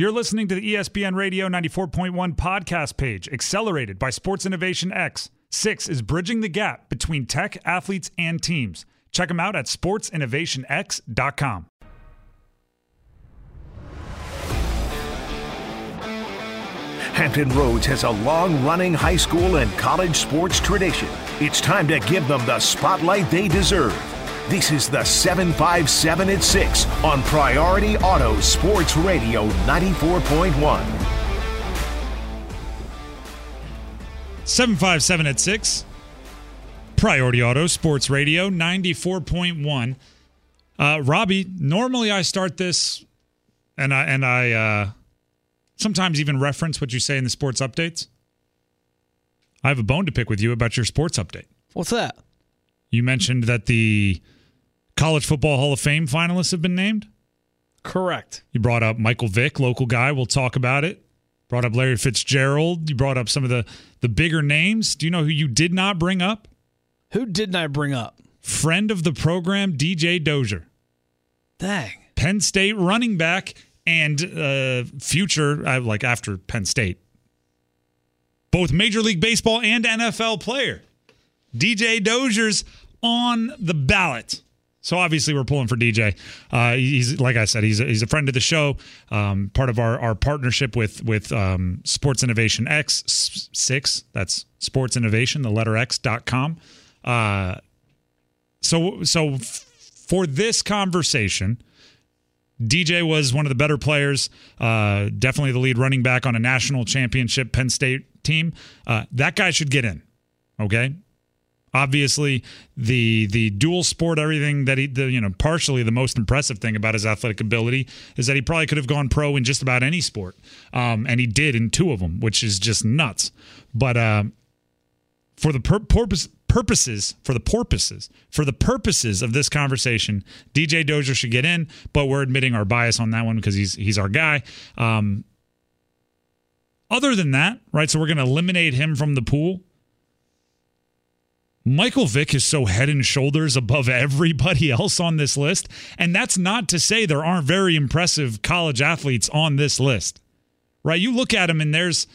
You're listening to the ESPN Radio 94.1 podcast page, accelerated by Sports Innovation X. Six is bridging the gap between tech, athletes, and teams. Check them out at sportsinnovationx.com. Hampton Roads has a long running high school and college sports tradition. It's time to give them the spotlight they deserve. This is the 757 at 6 on Priority Auto Sports Radio 94.1. 757 at 6. Priority Auto Sports Radio 94.1. Uh, Robbie, normally I start this and I and I uh, sometimes even reference what you say in the sports updates. I have a bone to pick with you about your sports update. What's that? You mentioned that the College Football Hall of Fame finalists have been named. Correct. You brought up Michael Vick, local guy. We'll talk about it. Brought up Larry Fitzgerald. You brought up some of the the bigger names. Do you know who you did not bring up? Who didn't I bring up? Friend of the program, DJ Dozier, Dang. Penn State running back and uh, future, uh, like after Penn State, both Major League Baseball and NFL player. DJ Dozier's on the ballot. So obviously we're pulling for DJ. Uh, he's like I said, he's a, he's a friend of the show, um, part of our, our partnership with with um, Sports Innovation X six. That's Sports Innovation, the letter X dot com. Uh, so so f- for this conversation, DJ was one of the better players, uh, definitely the lead running back on a national championship Penn State team. Uh, that guy should get in. Okay, obviously the the dual sport everything that he the you know partially the most impressive thing about his athletic ability is that he probably could have gone pro in just about any sport. Um, and he did in two of them which is just nuts. But uh, for the pur- purpose purposes for the purposes for the purposes of this conversation DJ Dozier should get in but we're admitting our bias on that one because he's he's our guy. Um, other than that right so we're going to eliminate him from the pool Michael Vick is so head and shoulders above everybody else on this list. And that's not to say there aren't very impressive college athletes on this list, right? You look at them and there's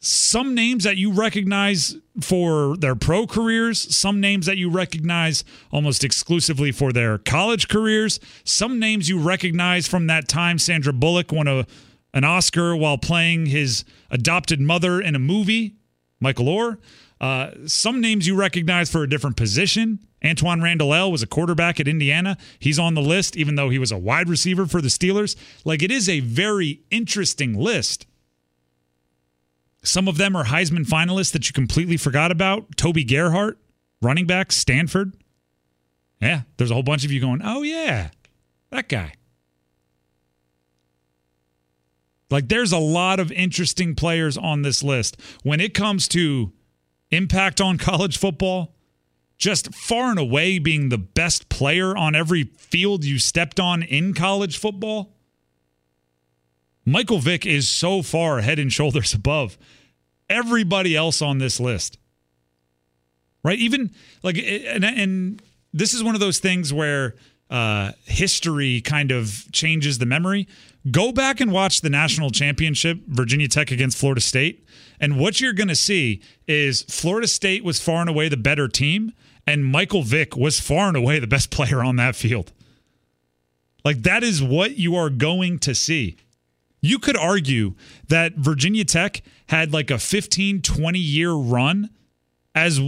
some names that you recognize for their pro careers, some names that you recognize almost exclusively for their college careers, some names you recognize from that time Sandra Bullock won a, an Oscar while playing his adopted mother in a movie, Michael Oher. Uh, some names you recognize for a different position. Antwaan Randle El was a quarterback at Indiana. He's on the list, even though he was a wide receiver for the Steelers. Like it is a very interesting list. Some of them are Heisman finalists that you completely forgot about. Toby Gerhart, running back, Stanford. Yeah, there's a whole bunch of you going, oh, yeah, that guy. Like there's a lot of interesting players on this list. When it comes to impact on college football, just far and away being the best player on every field you stepped on in college football. Michael Vick is so far head and shoulders above everybody else on this list. Right? Even like, and, and this is one of those things where uh, history kind of changes the memory. Go back and watch the national championship, Virginia Tech against Florida State. And what you're going to see is Florida State was far and away the better team, and Michael Vick was far and away the best player on that field. Like, that is what you are going to see. You could argue that Virginia Tech had like a 15, 20 year run as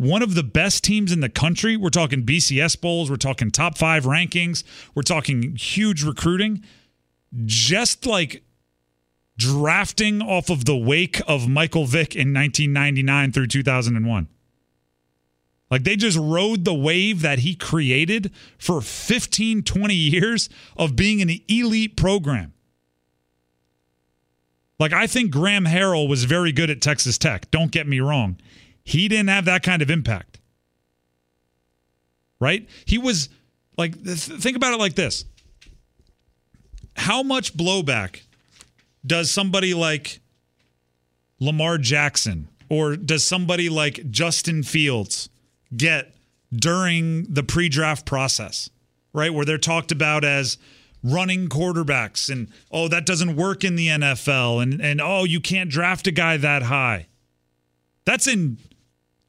one of the best teams in the country. We're talking BCS bowls, we're talking top five rankings, we're talking huge recruiting. Just like drafting off of the wake of Michael Vick in 1999 through 2001. Like they just rode the wave that he created for 15, 20 years of being an elite program. Like I think Graham Harrell was very good at Texas Tech. Don't get me wrong. He didn't have that kind of impact. Right? He was like think about it like this. How much blowback does somebody like Lamar Jackson or does somebody like Justin Fields get during the pre-draft process? Right? Where they're talked about as running quarterbacks and oh that doesn't work in the NFL and and oh you can't draft a guy that high. That's in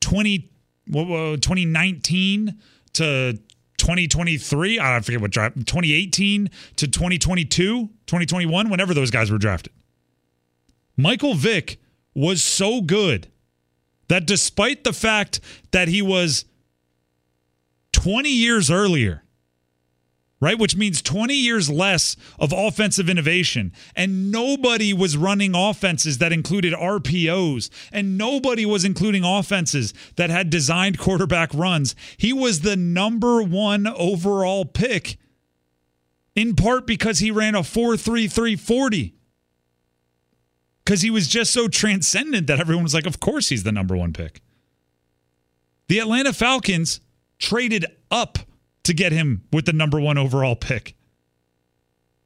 20 what, what, 2019 to 2023. I forget what draft 2018 to 2022, 2021, whenever those guys were drafted. Michael Vick was so good that despite the fact that he was 20 years earlier right? Which means 20 years less of offensive innovation. And nobody was running offenses that included RPOs, and nobody was including offenses that had designed quarterback runs. He was the number one overall pick, in part because he ran a 4 3 3 40. Because he was just so transcendent that everyone was like, of course he's the number one pick. The Atlanta Falcons traded up to get him with the number one overall pick.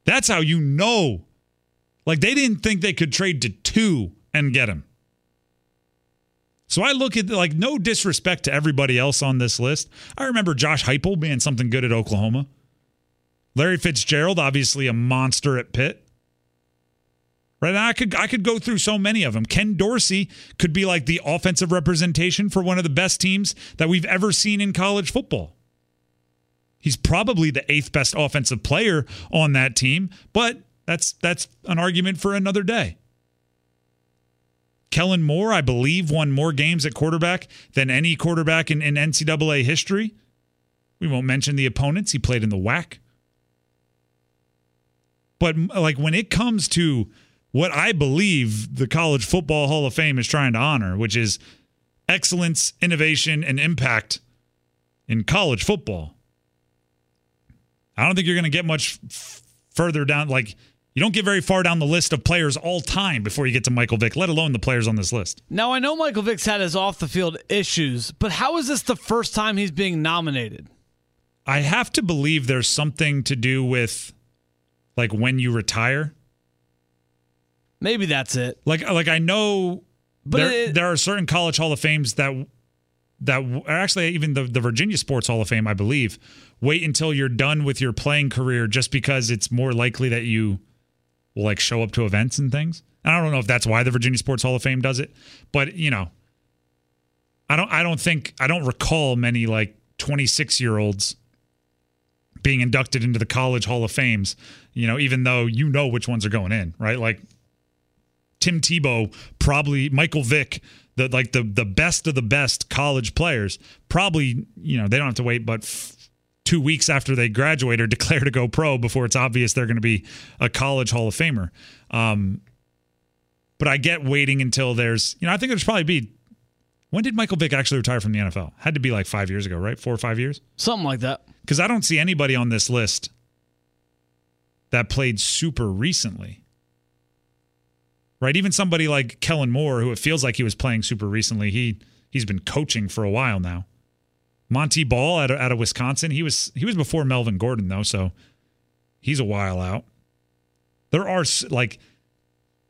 That's how you know. Like they didn't think they could trade to two and get him. So I look at like no disrespect to everybody else on this list. I remember Josh Heupel being something good at Oklahoma. Larry Fitzgerald, obviously a monster at Pitt. Right, and I could I could go through so many of them. Ken Dorsey could be like the offensive representation for one of the best teams that we've ever seen in college football. He's probably the eighth best offensive player on that team, but that's that's an argument for another day. Kellen Moore, I believe, won more games at quarterback than any quarterback in, in NCAA history. We won't mention the opponents. He played in the WAC. But like when it comes to what I believe the College Football Hall of Fame is trying to honor, which is excellence, innovation, and impact in college football, I don't think you're going to get much f- further down. Like, you don't get very far down the list of players all time before you get to Michael Vick, let alone the players on this list. Now, I know Michael Vick's had his off the field issues, but how is this the first time he's being nominated? I have to believe there's something to do with like when you retire. Maybe that's it. Like like I know But there, it- there are certain college hall of fames that that actually even the, the Virginia Sports Hall of Fame, I believe, wait until you're done with your playing career just because it's more likely that you will like show up to events and things. And I don't know if that's why the Virginia Sports Hall of Fame does it, but you know, I don't I don't think I don't recall many like 26 year olds being inducted into the college hall of fames, you know, even though you know which ones are going in, right? Like Tim Tebow, probably Michael Vick, the like the the best of the best college players, probably you know they don't have to wait but f- two weeks after they graduate or declare to go pro before it's obvious they're going to be a college Hall of Famer. Um, but I get waiting until there's you know I think there's probably be when did Michael Vick actually retire from the NFL? Had to be like five years ago, right? Four or five years Something like that. because I don't see anybody on this list that played super recently. Right? Even somebody like Kellen Moore, who it feels like he was playing super recently, he he's been coaching for a while now. Montee Ball out of, out of Wisconsin, he was he was before Melvin Gordon though, so he's a while out. There are like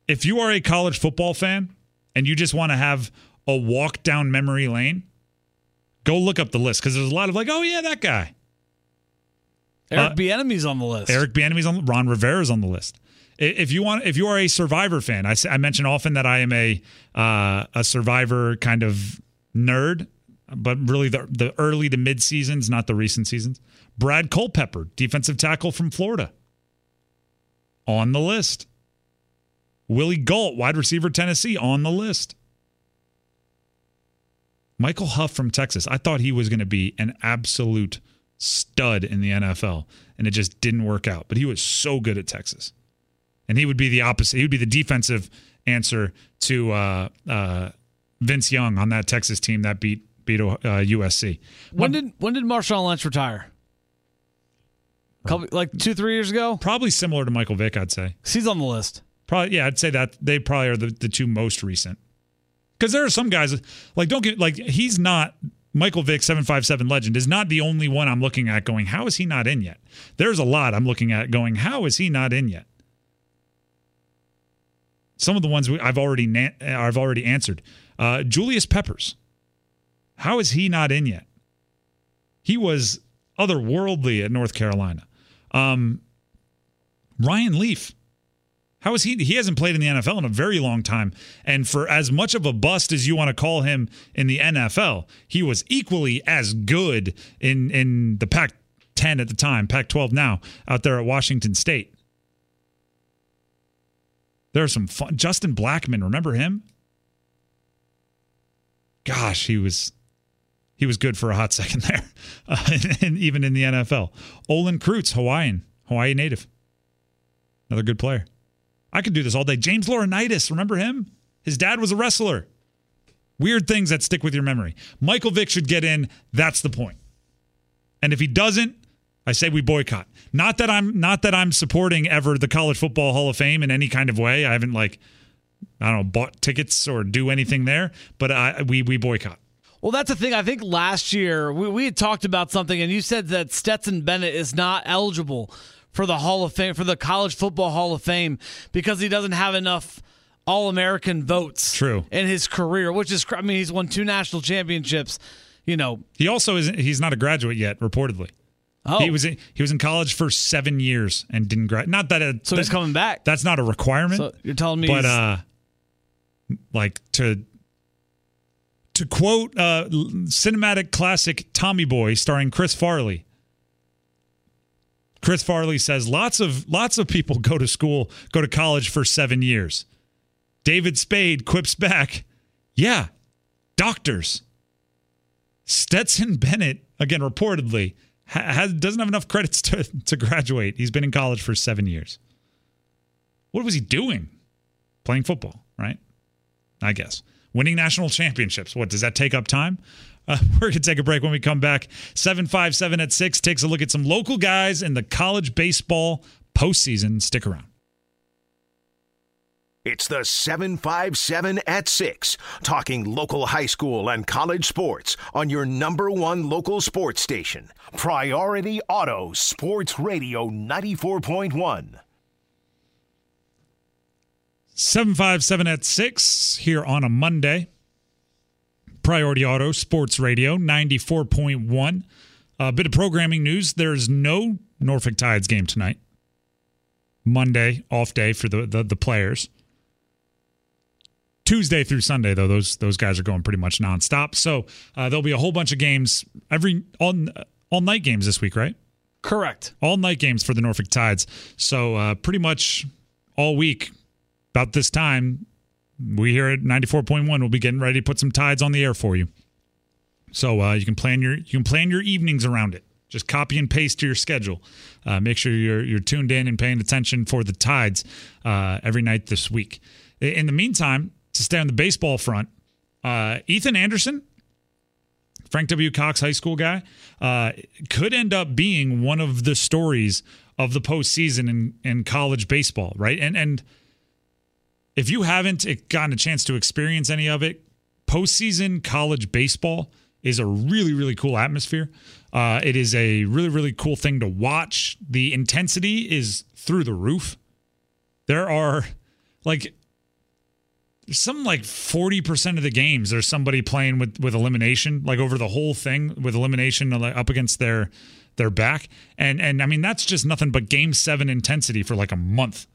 if you are a college football fan and you just want to have a walk down memory lane, go look up the list because there's a lot of like, oh yeah, that guy. Eric Uh, Bieniemy's on the list. Eric Bieniemy's on Ron Rivera's on the list. If you want, if you are a Survivor fan, I, I mention often that I am a uh, a Survivor kind of nerd, but really the the early to mid seasons, not the recent seasons. Brad Culpepper, defensive tackle from Florida, on the list. Willie Gault, wide receiver, Tennessee, on the list. Michael Huff from Texas. I thought he was going to be an absolute stud in the NFL, and it just didn't work out. But he was so good at Texas, and he would be the opposite. He would be the defensive answer to uh, uh, Vince Young on that Texas team that beat beat uh, USC. when did when did Marshawn Lynch retire? Couple, like two three years ago. Probably similar to Michael Vick, I'd say. He's on the list. Probably, yeah, I'd say that they probably are the, the two most recent. Because there are some guys like don't get like he's not Michael Vick seven five seven legend is not the only one I'm looking at going how is he not in yet? There's a lot I'm looking at going how is he not in yet? Some of the ones I've already na- I've already answered. Uh, Julius Peppers, how is he not in yet? He was otherworldly at North Carolina. Um, Ryan Leaf. How is he? He hasn't played in the NFL in a very long time. And for as much of a bust as you want to call him in the NFL, he was equally as good in in the Pac 10 at the time, Pac 12 now, out there at Washington State. There's some fun. Justin Blackmon, remember him? Gosh, he was he was good for a hot second there, uh, and even in the NFL. Olin Kreutz, Hawaiian, Hawaii native, another good player. I could do this all day. James Laurinaitis, remember him? His dad was a wrestler. Weird things that stick with your memory. Michael Vick should get in. That's the point. And if he doesn't, I say we boycott. Not that I'm not that I'm supporting ever the College Football Hall of Fame in any kind of way. I haven't like I don't know bought tickets or do anything there, but I, we we boycott. Well, that's the thing. I think last year we, we had talked about something, and you said that Stetson Bennett is not eligible for the Hall of Fame, for the College Football Hall of Fame, because he doesn't have enough All American votes. True. In his career, which is, I mean, he's won two national championships. You know, he also isn't. He's not a graduate yet, reportedly. Oh, he was in, he was in college for seven years and didn't graduate. Not that it, so that, he's coming back. That's not a requirement. So you're telling me, but uh, like to to quote uh, cinematic classic Tommy Boy starring Chris Farley. Chris Farley says lots of lots of people go to school, go to college for 7 years. David Spade quips back, "Yeah, doctors." Stetson Bennett again reportedly has, doesn't have enough credits to to graduate. He's been in college for 7 years. What was he doing? Playing football, right? I guess winning national championships. What does that take up time? Uh, we're going to take a break when we come back. 757 at 6 takes a look at some local guys in the college baseball postseason. Stick around. It's the 757 at 6, talking local high school and college sports on your number one local sports station, Priority Auto Sports Radio 94.1. 757 at 6 here on a Monday. Priority Auto Sports Radio 94.1. A bit of programming news. There's no Norfolk Tides game tonight. Monday, off day for the, the, the players. Tuesday through Sunday, though, those those guys are going pretty much nonstop. So uh, there'll be a whole bunch of games every all all night games this week, right? Correct. All night games for the Norfolk Tides. So uh, pretty much all week about this time, we here at 94.1 will be getting ready to put some tides on the air for you. So uh, you can plan your you can plan your evenings around it. Just copy and paste to your schedule. Uh, make sure you're you're tuned in and paying attention for the tides uh, every night this week. In the meantime, to stay on the baseball front, uh, Ethan Anderson, Frank W. Cox High School guy, uh, could end up being one of the stories of the postseason in, in college baseball, right? And and if you haven't gotten a chance to experience any of it, postseason college baseball is a really, really cool atmosphere. Uh, it is a really, really cool thing to watch. The intensity is through the roof. There are like there's some like 40% of the games there's somebody playing with with elimination like over the whole thing with elimination up against their their back and and I mean that's just nothing but game 7 intensity for like a month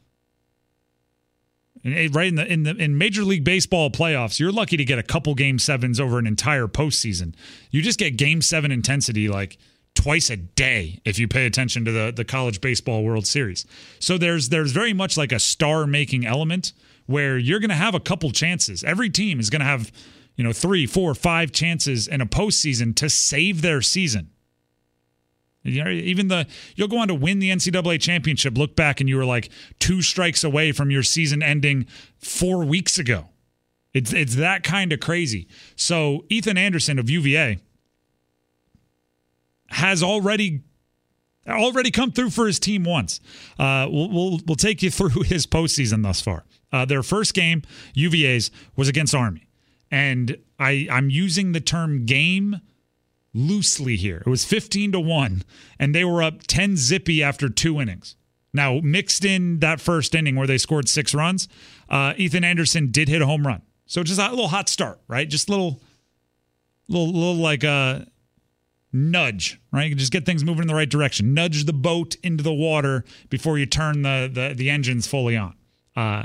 and right in the in the in Major League Baseball playoffs, you're lucky to get a couple game sevens over an entire postseason. You just get game seven intensity like twice a day if you pay attention to the the college baseball World Series. So there's there's very much like a star making element where you're going to have a couple chances. Every team is going to have you know three, four, five chances in a postseason to save their season. You know, even the you'll go on to win the NCAA championship. Look back and you were like two strikes away from your season ending four weeks ago. It's it's that kind of crazy. So Ethan Anderson of UVA has already already come through for his team once. Uh, we'll, we'll we'll take you through his postseason thus far. Uh, their first game, UVA's, was against Army, and I I'm using the term game loosely here. It was 15 to 1, and they were up 10 zippy after two innings. Now, mixed in that first inning where they scored six runs, uh, Ethan Anderson did hit a home run. So just a little hot start, right? Just a little, little, little like a nudge, right? you Just get things moving in the right direction. Nudge the boat into the water before you turn the the, the engines fully on. Uh,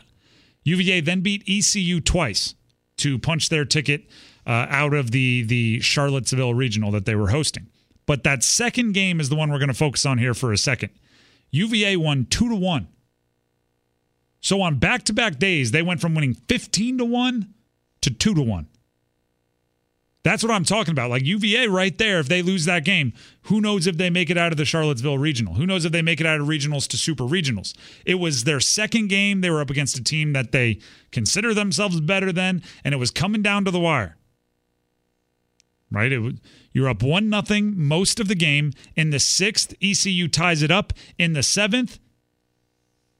UVA then beat ECU twice to punch their ticket uh, out of the the Charlottesville regional that they were hosting. But that second game is the one we're going to focus on here for a second. UVA won two to one. So on back to back days, they went from winning 15 to 1 to 2 to 1. That's what I'm talking about. Like UVA right there, if they lose that game, who knows if they make it out of the Charlottesville regional? Who knows if they make it out of regionals to super regionals? It was their second game. They were up against a team that they consider themselves better than, and it was coming down to the wire. Right? It you're up one nothing most of the game. In the sixth, ECU ties it up. In the seventh,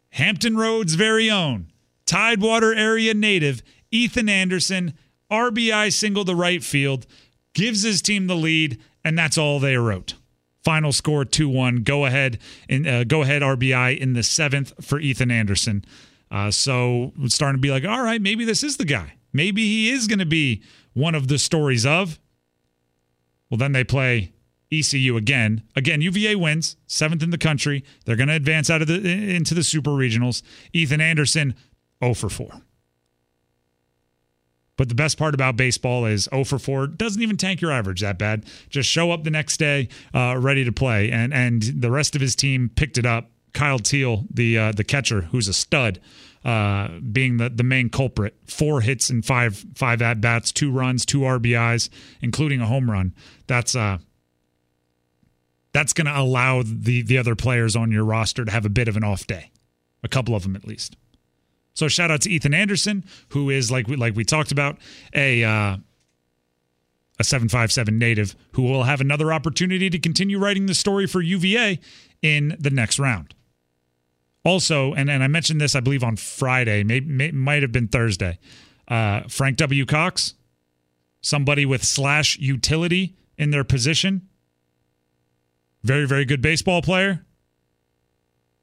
Hampton Roads' very own Tidewater area native Ethan Anderson RBI single to right field, gives his team the lead, and that's all they wrote. Final score 2-1. Go ahead and uh, go ahead RBI in the seventh for Ethan Anderson. Uh, so it's starting to be like, all right, maybe this is the guy. Maybe he is going to be one of the stories of. Well, then they play ECU again. Again, UVA wins, seventh in the country. They're going to advance out of the into the super regionals. Ethan Anderson, 0 for 4. But the best part about baseball is 0 for 4 doesn't even tank your average that bad. Just show up the next day uh, ready to play. And and the rest of his team picked it up. Kyle Teel, the uh, the catcher, who's a stud, uh, being the, the main culprit. Four hits and five five at bats, two runs, two RBIs, including a home run. That's uh that's going to allow the the other players on your roster to have a bit of an off day, a couple of them at least. So shout out to Ethan Anderson, who is like we like we talked about a uh, a seven five seven native who will have another opportunity to continue writing the story for UVA in the next round. Also, and, and I mentioned this, I believe, on Friday, may, may might have been Thursday. Uh, Frank W. Cox, somebody with slash utility in their position, very, very good baseball player.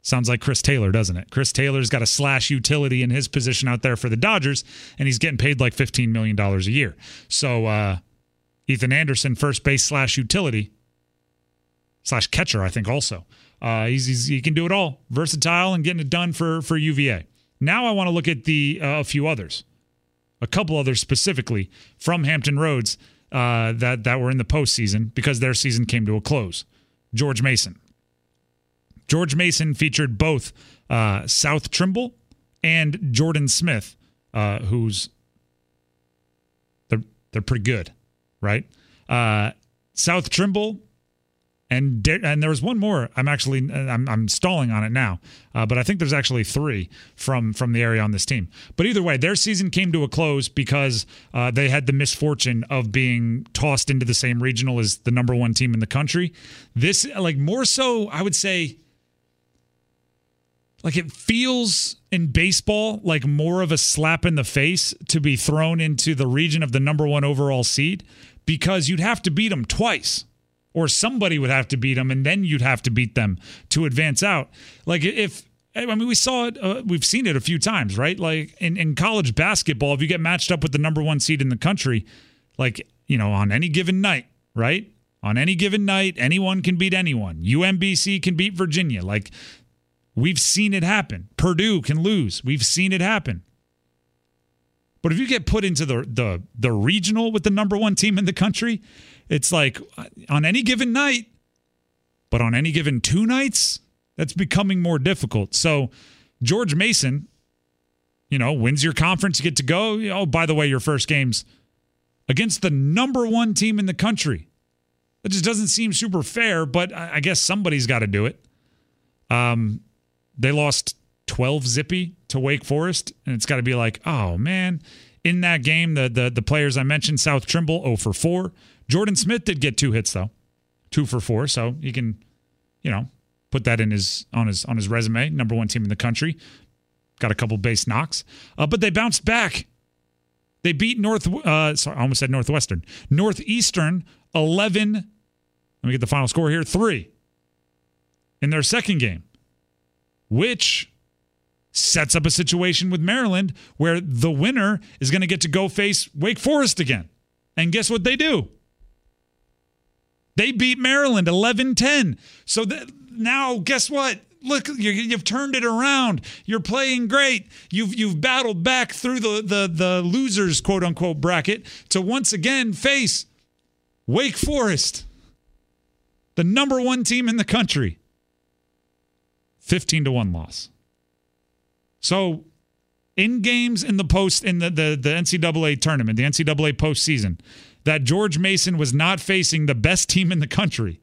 Sounds like Chris Taylor, doesn't it? Chris Taylor's got a slash utility in his position out there for the Dodgers, and he's getting paid like $15 million a year. So, uh, Ethan Anderson, first base slash utility, slash catcher, I think also. Uh, he's, he's, he can do it all, versatile and getting it done for, for UVA. Now I want to look at the uh, a few others, a couple others specifically from Hampton Roads uh, that that were in the postseason because their season came to a close. George Mason, George Mason featured both uh, South Trimble and Jordan Smith, uh, who's they're they're pretty good, right? Uh, South Trimble and and there was one more. I'm actually I'm, I'm stalling on it now, uh, but I think there's actually three from from the area on this team. But either way, their season came to a close because uh, they had the misfortune of being tossed into the same regional as the number one team in the country. This like more so, I would say like it feels in baseball like more of a slap in the face to be thrown into the region of the number one overall seed because you'd have to beat them twice or somebody would have to beat them and then you'd have to beat them to advance out like if I mean, we saw it. Uh, we've seen it a few times, right? Like in, in college basketball, if you get matched up with the number one seed in the country, like, you know, on any given night, right? On any given night, anyone can beat anyone. UMBC can beat Virginia. Like, We've seen it happen. Purdue can lose. We've seen it happen. But if you get put into the the the regional with the number one team in the country, it's like on any given night, but on any given two nights, that's becoming more difficult. So George Mason, you know, wins your conference, you get to go. Oh, by the way, your first game's against the number one team in the country. That just doesn't seem super fair, but I guess somebody's got to do it. Um, they lost 12 zippy to Wake Forest, and it's got to be like, oh man. In that game, the the the players I mentioned, South Trimble 0 for 4. Jordan Smith did get two hits though, two for four. So he can, you know, put that in his on his on his resume. Number one team in the country, got a couple base knocks, uh, but they bounced back. They beat North. Uh, sorry, I almost said Northwestern. Northeastern 11. Let me get the final score here. Three in their second game which sets up a situation with Maryland where the winner is going to get to go face Wake Forest again. And guess what they do? They beat Maryland 11 10. So that, now, guess what? Look, you, you've turned it around. You're playing great. You've you've battled back through the the the losers quote unquote bracket to once again face Wake Forest, the number one team in the country. 15 to 1 loss. So in games in the post in the, the, the NCAA tournament, the NCAA postseason, that George Mason was not facing the best team in the country.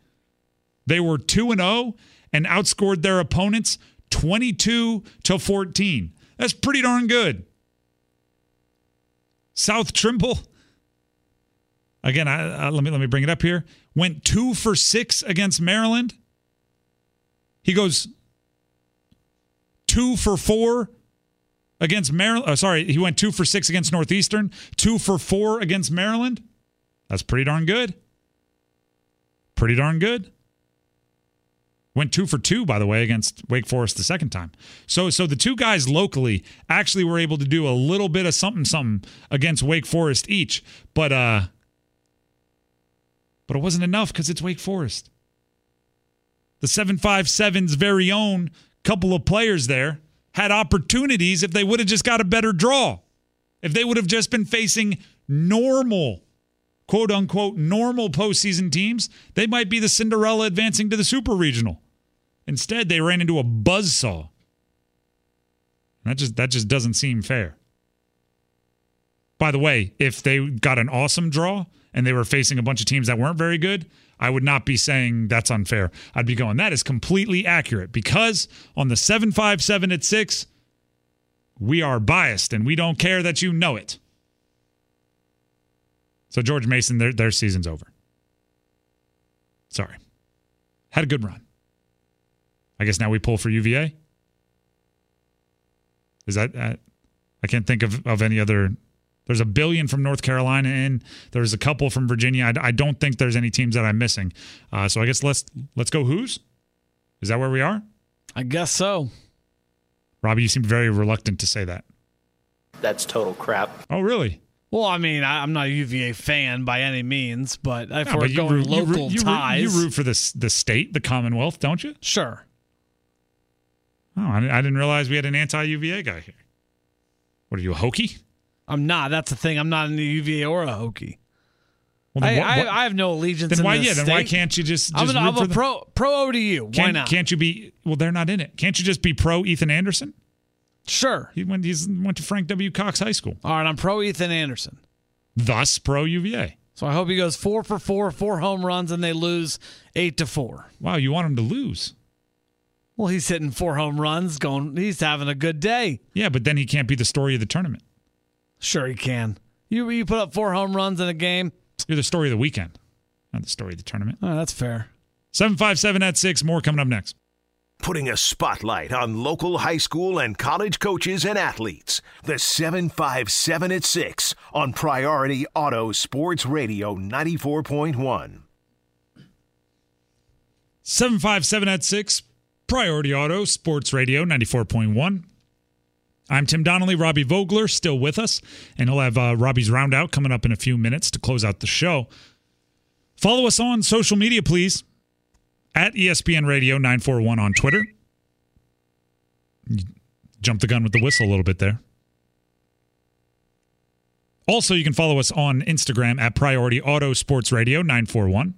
They were 2 and 0 and outscored their opponents 22 to 14. That's pretty darn good. South Trimble again, I, uh, let me let me bring it up here. Went 2 for 6 against Maryland. He goes 2 for 4 against Maryland. Oh, sorry, he went 2 for 6 against Northeastern, 2 for 4 against Maryland. That's pretty darn good. Pretty darn good. Went two for two, by the way, against Wake Forest the second time. So, so the two guys locally actually were able to do a little bit of something, something against Wake Forest each, but uh, but it wasn't enough because it's Wake Forest. The 757's very own couple of players there had opportunities if they would have just got a better draw. If they would have just been facing normal quote unquote normal postseason teams, they might be the Cinderella advancing to the Super Regional. Instead, they ran into a buzzsaw. That just that just doesn't seem fair. By the way, if they got an awesome draw and they were facing a bunch of teams that weren't very good, I would not be saying that's unfair. I'd be going, that is completely accurate because on the 757 at 6, we are biased and we don't care that you know it. So George Mason, their their season's over. Sorry. Had a good run. I guess now we pull for UVA. Is that uh, I can't think of, of any other. There's a billion from North Carolina in. There's a couple from Virginia. I, I don't think there's any teams that I'm missing. Uh, so I guess let's let's go. Who's? Is that where we are? I guess so. Robbie, you seem very reluctant to say that. That's total crap. Oh, really? Well, I mean, I, am not a UVA fan by any means, but if No, we're but going root- you root- local you root- ties, you root for the the state, the Commonwealth, don't you? sure. Oh, I, I didn't realize we had an anti UVA guy here. What are you, a Hokie? I'm not. That's the thing. I'm not in the UVA or a Hokie. Well, I, what- I, what- I have no allegiance. then why? the Yeah, then why can't you just? I'm, an, I'm a pro pro ODU. Why Can't, not? can't you be? Well, they're not in it. Can't you just be pro Ethan Anderson? Sure. He went. He's went to Frank W. Cox High School. All right. I'm pro Ethan Anderson. Thus, pro UVA. So I hope he goes four for four, four home runs, and they lose eight to four. Wow, you want him to lose? Well, he's hitting four home runs, going. He's having a good day. Yeah, but then he can't be the story of the tournament. Sure, he can. You you put up four home runs in a game. You're the story of the weekend, not the story of the tournament. Oh, that's fair. Seven five seven at six. More coming up next. Putting a spotlight on local high school and college coaches and athletes. The 757 at 6 on Priority Auto Sports Radio 94.1. 757 at 6, Priority Auto, Sports Radio 94.1. I'm Tim Donnelly, Robbie Vogler still with us, and he'll have uh, Robbie's Roundout coming up in a few minutes to close out the show. Follow us on social media, please, at ESPN Radio 941 on Twitter. Jumped the gun with the whistle a little bit there. Also, you can follow us on Instagram at Priority Auto Sports Radio 941.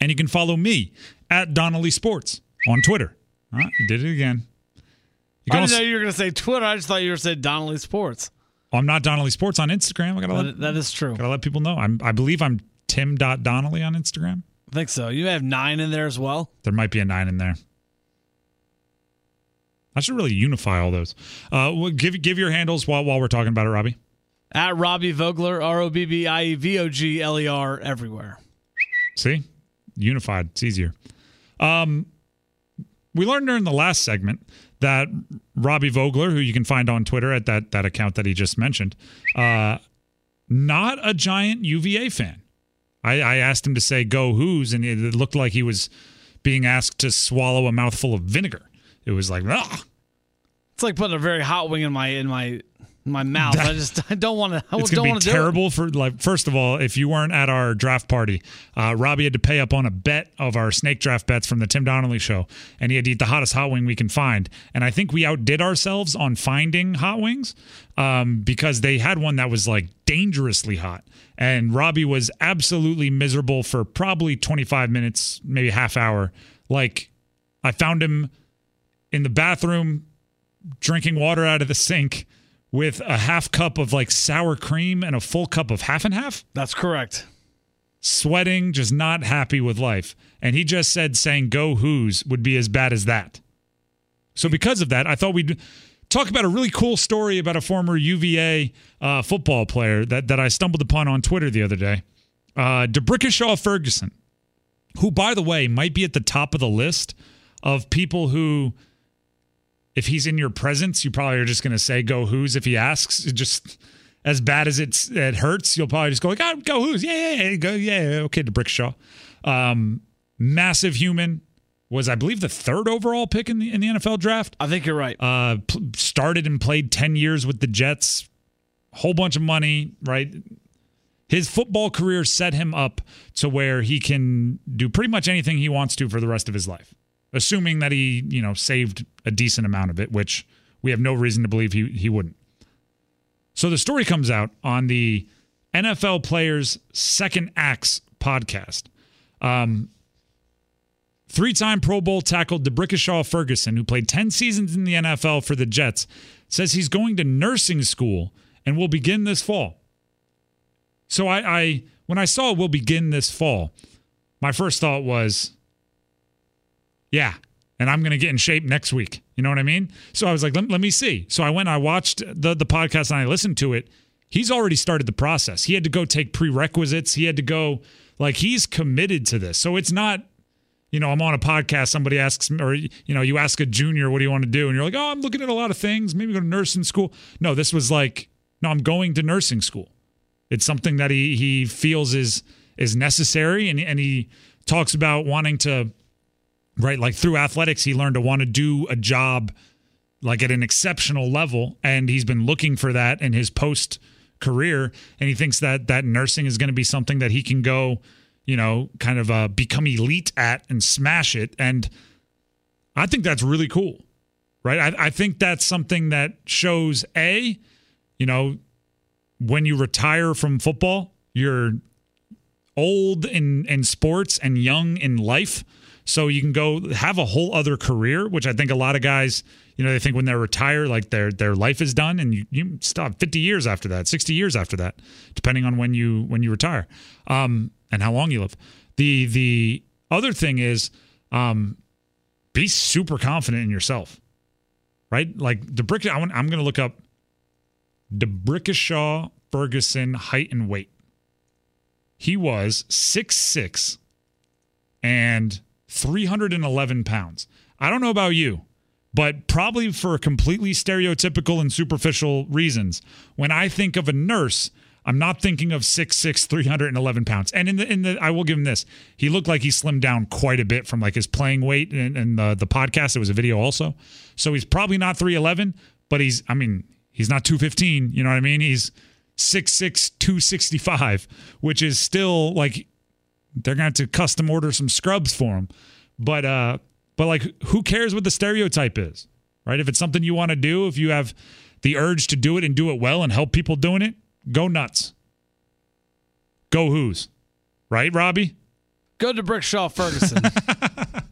And you can follow me at Donnelly Sports on Twitter. All right, did it again. You I didn't know you were going to say Twitter. I just thought you were saying Donnelly Sports. I'm not Donnelly Sports on Instagram. I gotta That, let, that is true. gotta let people know. I'm, I believe I'm Tim.Donnelly on Instagram. I think so. You have nine in there as well. There might be a nine in there. I should really unify all those. Uh, well, give give your handles while while we're talking about it, Robbie. At Robbie Vogler, R O B B I E V O G L E R, everywhere. See, unified. It's easier. Um, we learned during the last segment that Robbie Vogler, who you can find on Twitter at that that account that he just mentioned, uh, not a giant UVA fan. I, I asked him to say "Go Hoos," and it looked like he was being asked to swallow a mouthful of vinegar. It was like, ah, It's like putting a very hot wing in my in my my mouth. I just I don't want to. I it's gonna be terrible for like. First of all, if you weren't at our draft party, uh, Robbie had to pay up on a bet of our snake draft bets from the Tim Donnelly show, and he had to eat the hottest hot wing we can find. And I think we outdid ourselves on finding hot wings um, because they had one that was like dangerously hot, and Robbie was absolutely miserable for probably 25 minutes, maybe half hour. Like I found him in the bathroom drinking water out of the sink with a half cup of like sour cream and a full cup of half and half, That's correct. sweating, just not happy with life. And he just said saying go Hoos would be as bad as that. So because of that, I thought we'd talk about a really cool story about a former UVA uh, football player that, that I stumbled upon on Twitter the other day. Uh, DeBrickashaw Ferguson, who, by the way, might be at the top of the list of people who if he's in your presence, you probably are just going to say "Go Hoos" if he asks. It just as bad as it's it hurts, you'll probably just go like, oh, "Go Hoos?" Yeah, yeah, yeah, go, yeah, okay. DeBrickashaw, um, massive human was I believe the third overall pick in the in the NFL draft. I think you're right. Uh, p- started and played ten years with the Jets, whole bunch of money, right? His football career set him up to where he can do pretty much anything he wants to for the rest of his life assuming that he, you know, saved a decent amount of it, which we have no reason to believe he he wouldn't. So the story comes out on the NFL Players Second Acts podcast. Um, three-time Pro Bowl tackle DeBrickashaw Ferguson, who played 10 seasons in the NFL for the Jets, says he's going to nursing school and will begin this fall. So I, I when I saw will begin this fall, my first thought was, yeah. And I'm going to get in shape next week. You know what I mean? So I was like, let, let me see. So I went, I watched the, the podcast and I listened to it. He's already started the process. He had to go take prerequisites. He had to go, like, he's committed to this. So it's not, you know, I'm on a podcast, somebody asks, me or, you know, you ask a junior, what do you want to do? And you're like, oh, I'm looking at a lot of things, maybe go to nursing school. No, this was like, no, I'm going to nursing school. It's something that he he feels is is necessary, and and he talks about wanting to right? Like through athletics, he learned to want to do a job like at an exceptional level, and he's been looking for that in his post career, and he thinks that that nursing is going to be something that he can go, you know, kind of uh, become elite at and smash it, and I think that's really cool, right? I, I think that's something that shows a, you know, when you retire from football, you're old in in sports and young in life so you can go have a whole other career, which I think a lot of guys, you know, they think when they're retired, like their their life is done, and you, you stop 50 years after that, 60 years after that, depending on when you when you retire, um, and how long you live. The the other thing is, um, be super confident in yourself, right? Like the brick. I want, I'm going to look up the DeBrickashaw Ferguson height and weight. He was six six and 311 pounds. I don't know about you, but probably for completely stereotypical and superficial reasons, when I think of a nurse, I'm not thinking of 6'6", 311 pounds. And in the in the I will give him this. He looked like he slimmed down quite a bit from like his playing weight and, and the, the podcast. It was a video also. So he's probably not 311, but he's I mean, he's not 215, you know what I mean? He's 6'6", 265, which is still like they're going to have to custom order some scrubs for him. But uh but like who cares what the stereotype is? Right? If it's something you want to do, if you have the urge to do it and do it well and help people doing it, go nuts. Go Hoos. Right, Robbie? Go DeBrickashaw Ferguson.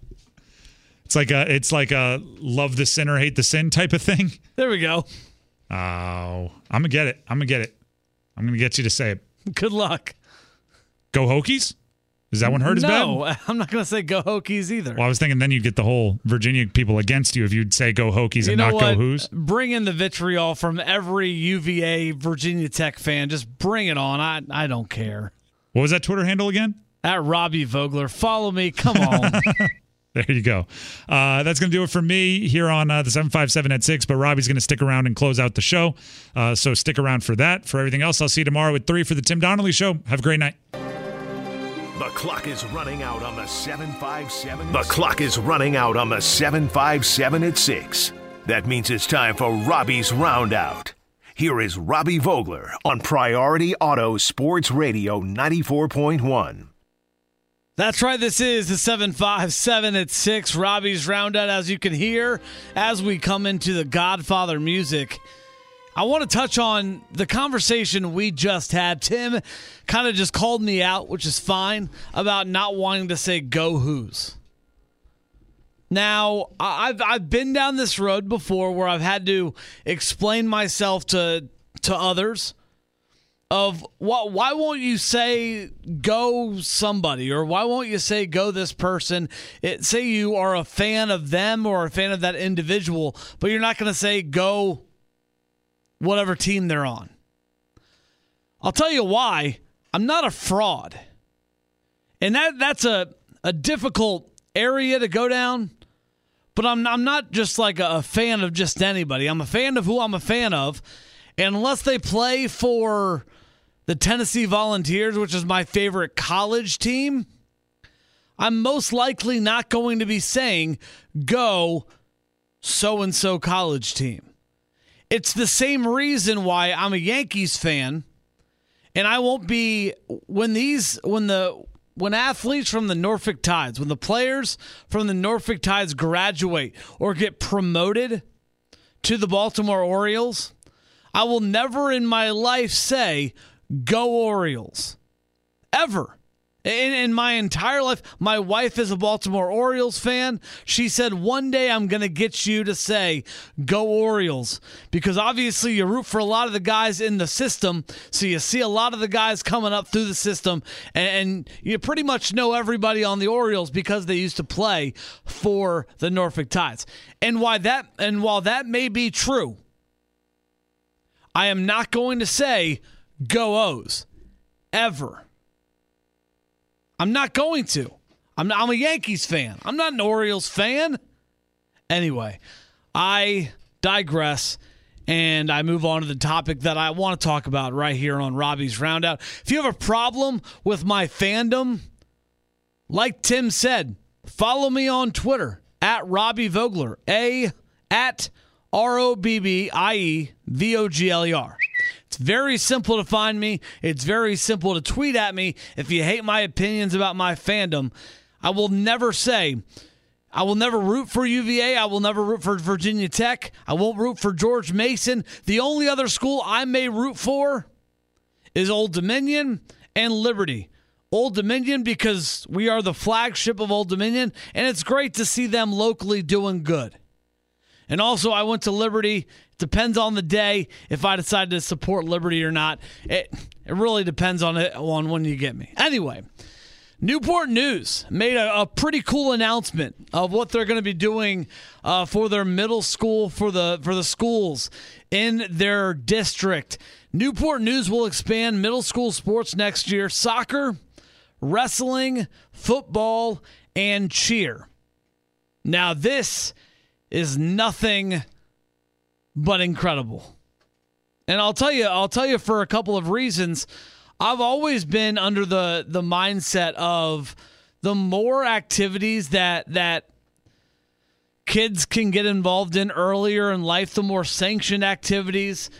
It's like a it's like a love the sinner, hate the sin type of thing. there we go. Oh, I'm gonna get it. I'm gonna get it. I'm gonna get you to say it. Good luck. Go Hokies? Is that one hurt as bad? No, I'm not going to say go Hokies either. Well, I was thinking then you'd get the whole Virginia people against you if you'd say go Hokies you and not what? go Hoos. Bring in the vitriol from every UVA Virginia Tech fan. Just bring it on. I I don't care. What was that Twitter handle again? At Robbie Vogler, follow me. Come on. There you go. Uh, that's going to do it for me here on uh, the 757 at 6. But Robbie's going to stick around and close out the show. Uh, so stick around for that. For everything else, I'll see you tomorrow at 3 for the Tim Donnelly Show. Have a great night. The clock is running out on the 757. The clock is running out on the 757 at 6. That means it's time for Robbie's Roundout. Here is Robbie Vogler on Priority Auto Sports Radio 94.1. That's right. This is the 757 at 6. Robbie's Roundout, as you can hear, as we come into the Godfather music. I want to touch on the conversation we just had. Tim kind of just called me out, which is fine, about not wanting to say go Hoos. Now, I've I've been down this road before where I've had to explain myself to to others of what why won't you say go somebody or why won't you say go this person it, say you are a fan of them or a fan of that individual but you're not going to say go whatever team they're on. I'll tell you why. I'm not a fraud. And that that's a, a difficult area to go down but I'm, I'm not just like a, a fan of just anybody. I'm a fan of who i'm a fan of. And unless they play for the Tennessee Volunteers, which is my favorite college team, I'm most likely not going to be saying, go so and so college team. It's the same reason why I'm a Yankees fan, and I won't be when these, when the, when athletes from the Norfolk Tides, when the players from the Norfolk Tides graduate or get promoted to the Baltimore Orioles, I will never in my life say, go Orioles. Ever. In, in, my entire life, my wife is a Baltimore Orioles fan. She said, One day I'm going to get you to say, Go Orioles. Because obviously you root for a lot of the guys in the system. So you see a lot of the guys coming up through the system. And, and you pretty much know everybody on the Orioles because they used to play for the Norfolk Tides. And why that and while that may be true, I am not going to say go O's ever. I'm not going to. I'm, not, I'm a Yankees fan. I'm not an Orioles fan. Anyway, I digress and I move on to the topic that I want to talk about right here on Robbie's Roundup. If you have a problem with my fandom, like Tim said, follow me on Twitter at Robbie Vogler, A at R O B B I E V O G L E R. It's very simple to find me. It's very simple to tweet at me if you hate my opinions about my fandom. I will never say, I will never root for UVA. I will never root for Virginia Tech. I won't root for George Mason. The only other school I may root for is Old Dominion and Liberty. Old Dominion because we are the flagship of Old Dominion, and it's great to see them locally doing good. And also, I went to Liberty Depends on the day if I decide to support Liberty or not. It it really depends on it on when you get me. Anyway, Newport News made a, a pretty cool announcement of what they're going to be doing uh, for their middle school for the for the schools in their district. Newport News will expand middle school sports next year: soccer, wrestling, football, and cheer. Now this is nothing but incredible. And I'll tell you, I'll tell you for a couple of reasons. I've always been under the the mindset of the more activities that that kids can get involved in earlier in life, the more sanctioned activities,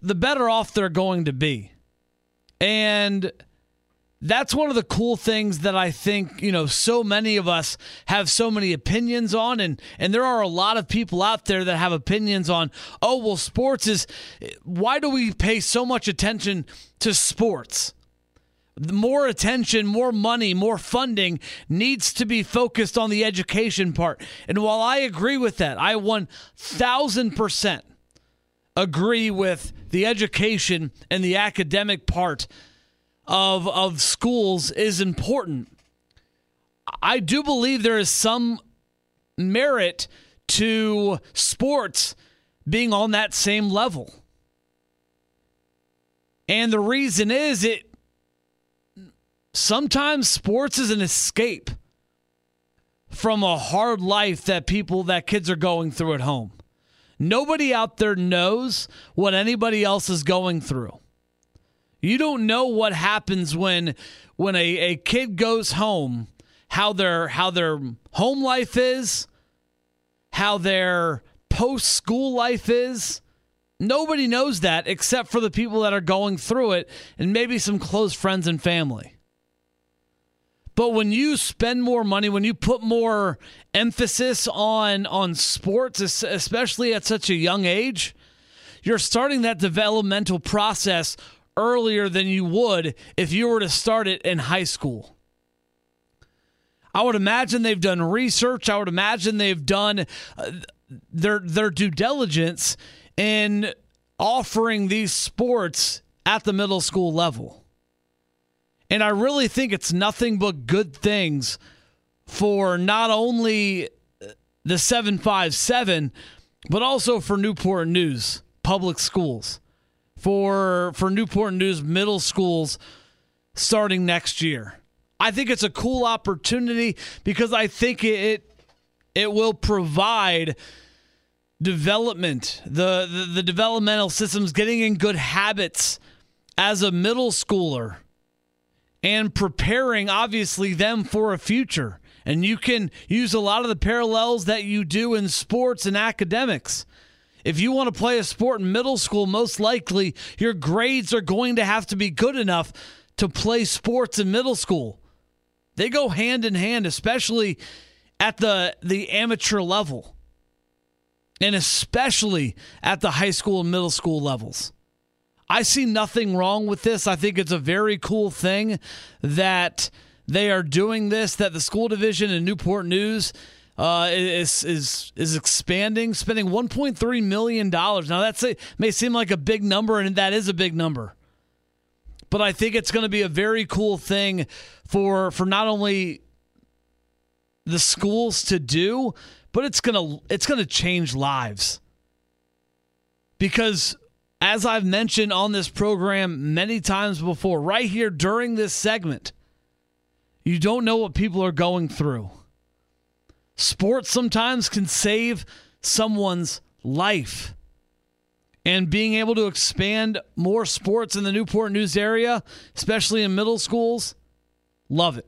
the better off they're going to be. And that's one of the cool things that I think, you know, so many of us have so many opinions on and and there are a lot of people out there that have opinions on, oh, well sports is why do we pay so much attention to sports? more attention, more money, more funding needs to be focused on the education part. And while I agree with that, I 1000% agree with the education and the academic part of of schools is important. I do believe there is some merit to sports being on that same level. And the reason is it sometimes sports is an escape from a hard life that people that kids are going through at home. Nobody out there knows what anybody else is going through. You don't know what happens when when a, a kid goes home, how their how their home life is, how their post school life is. Nobody knows that except for the people that are going through it and maybe some close friends and family. But when you spend more money, when you put more emphasis on on sports, especially at such a young age, you're starting that developmental process earlier than you would if you were to start it in high school. I would imagine they've done research. I would imagine they've done uh, their their due diligence in offering these sports at the middle school level. And I really think it's nothing but good things for not only the 757 but also for Newport News public schools. For for Newport News middle schools starting next year. I think it's a cool opportunity because I think it it will provide development, the, the, the developmental systems, getting in good habits as a middle schooler and preparing obviously them for a future. And you can use a lot of the parallels that you do in sports and academics. If you want to play a sport in middle school, most likely your grades are going to have to be good enough to play sports in middle school. They go hand in hand, especially at the the amateur level. And especially at the high school and middle school levels. I see nothing wrong with this. I think it's a very cool thing that they are doing this, that the school division in Newport News uh, is is is expanding, spending 1.3 million dollars. Now that may seem like a big number, and that is a big number but I think it's going to be a very cool thing for for not only the schools to do, but it's to it's to change lives. Because as I've mentioned on this program many times before, right here during this segment, you don't know what people are going through. Sports sometimes can save someone's life and being able to expand more sports in the Newport News area, especially in middle schools, love it.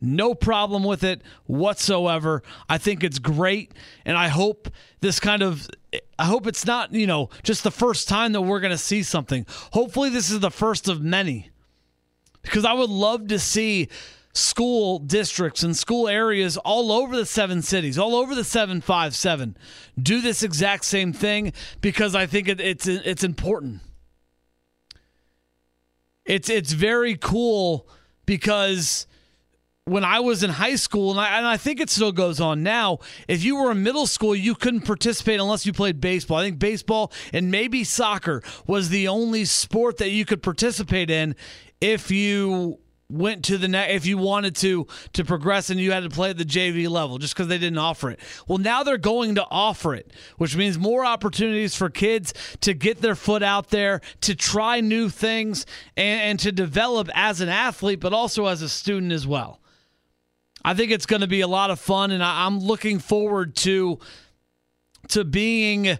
No problem with it whatsoever. I think it's great. And I hope this kind of, I hope it's not, you know, just the first time that we're going to see something. Hopefully, this is the first of many. Because I would love to see school districts and school areas all over the seven cities, all over the 757 do this exact same thing because I think it, it's it's important. It's it's very cool because when I was in high school, and I, and I, think it still goes on now, if you were in middle school, you couldn't participate unless you played baseball. I think baseball and maybe soccer was the only sport that you could participate in if you went to the net if you wanted to to progress and you had to play at the JV level just because they didn't offer it. Well, now they're going to offer it, which means more opportunities for kids to get their foot out there, to try new things, and, and to develop as an athlete, but also as a student as well. I think it's going to be a lot of fun, and I, I'm looking forward to to being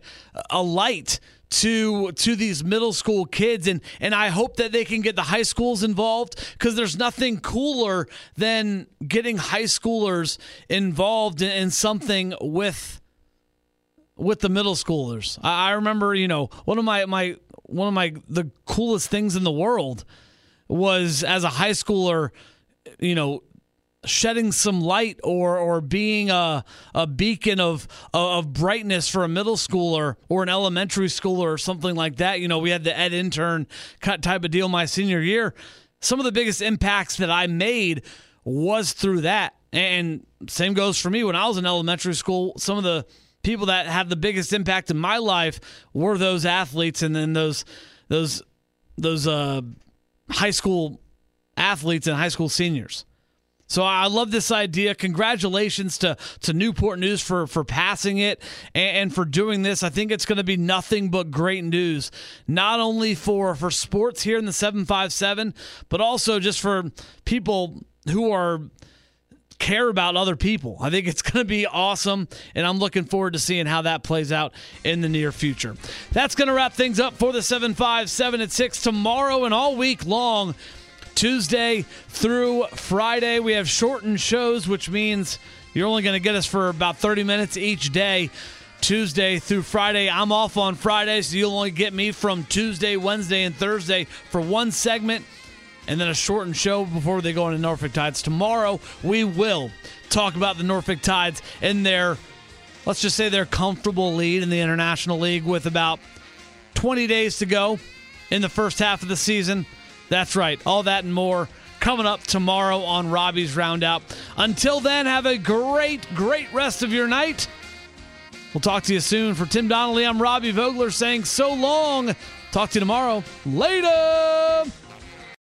a light to to these middle school kids and and I hope that they can get the high schools involved because there's nothing cooler than getting high schoolers involved in, in something with with the middle schoolers. I, I remember, you know, one of my my one of my the coolest things in the world was as a high schooler, you know, shedding some light or or being a a beacon of of brightness for a middle schooler or an elementary schooler or something like that. You know, we had the ed intern cut type of deal my senior year. Some of the biggest impacts that I made was through that. And same goes for me when I was in elementary school. Some of the people that had the biggest impact in my life were those athletes and then those those those uh, high school athletes and high school seniors. So I love this idea. Congratulations to, to Newport News for, for passing it and, and for doing this. I think it's going to be nothing but great news, not only for, for sports here in the 757, but also just for people who are care about other people. I think it's going to be awesome, and I'm looking forward to seeing how that plays out in the near future. That's going to wrap things up for the 757 at 6 tomorrow and all week long. Tuesday through Friday. We have shortened shows, which means you're only going to get us for about 30 minutes each day. Tuesday through Friday. I'm off on Friday, so you'll only get me from Tuesday, Wednesday, and Thursday for one segment and then a shortened show before they go into Norfolk Tides. Tomorrow, we will talk about the Norfolk Tides and their, let's just say, their comfortable lead in the International League with about 20 days to go in the first half of the season. That's right. All that and more coming up tomorrow on Robbie's Roundup. Until then, have a great, great rest of your night. We'll talk to you soon. For Tim Donnelly, I'm Robbie Vogler saying so long. Talk to you tomorrow. Later.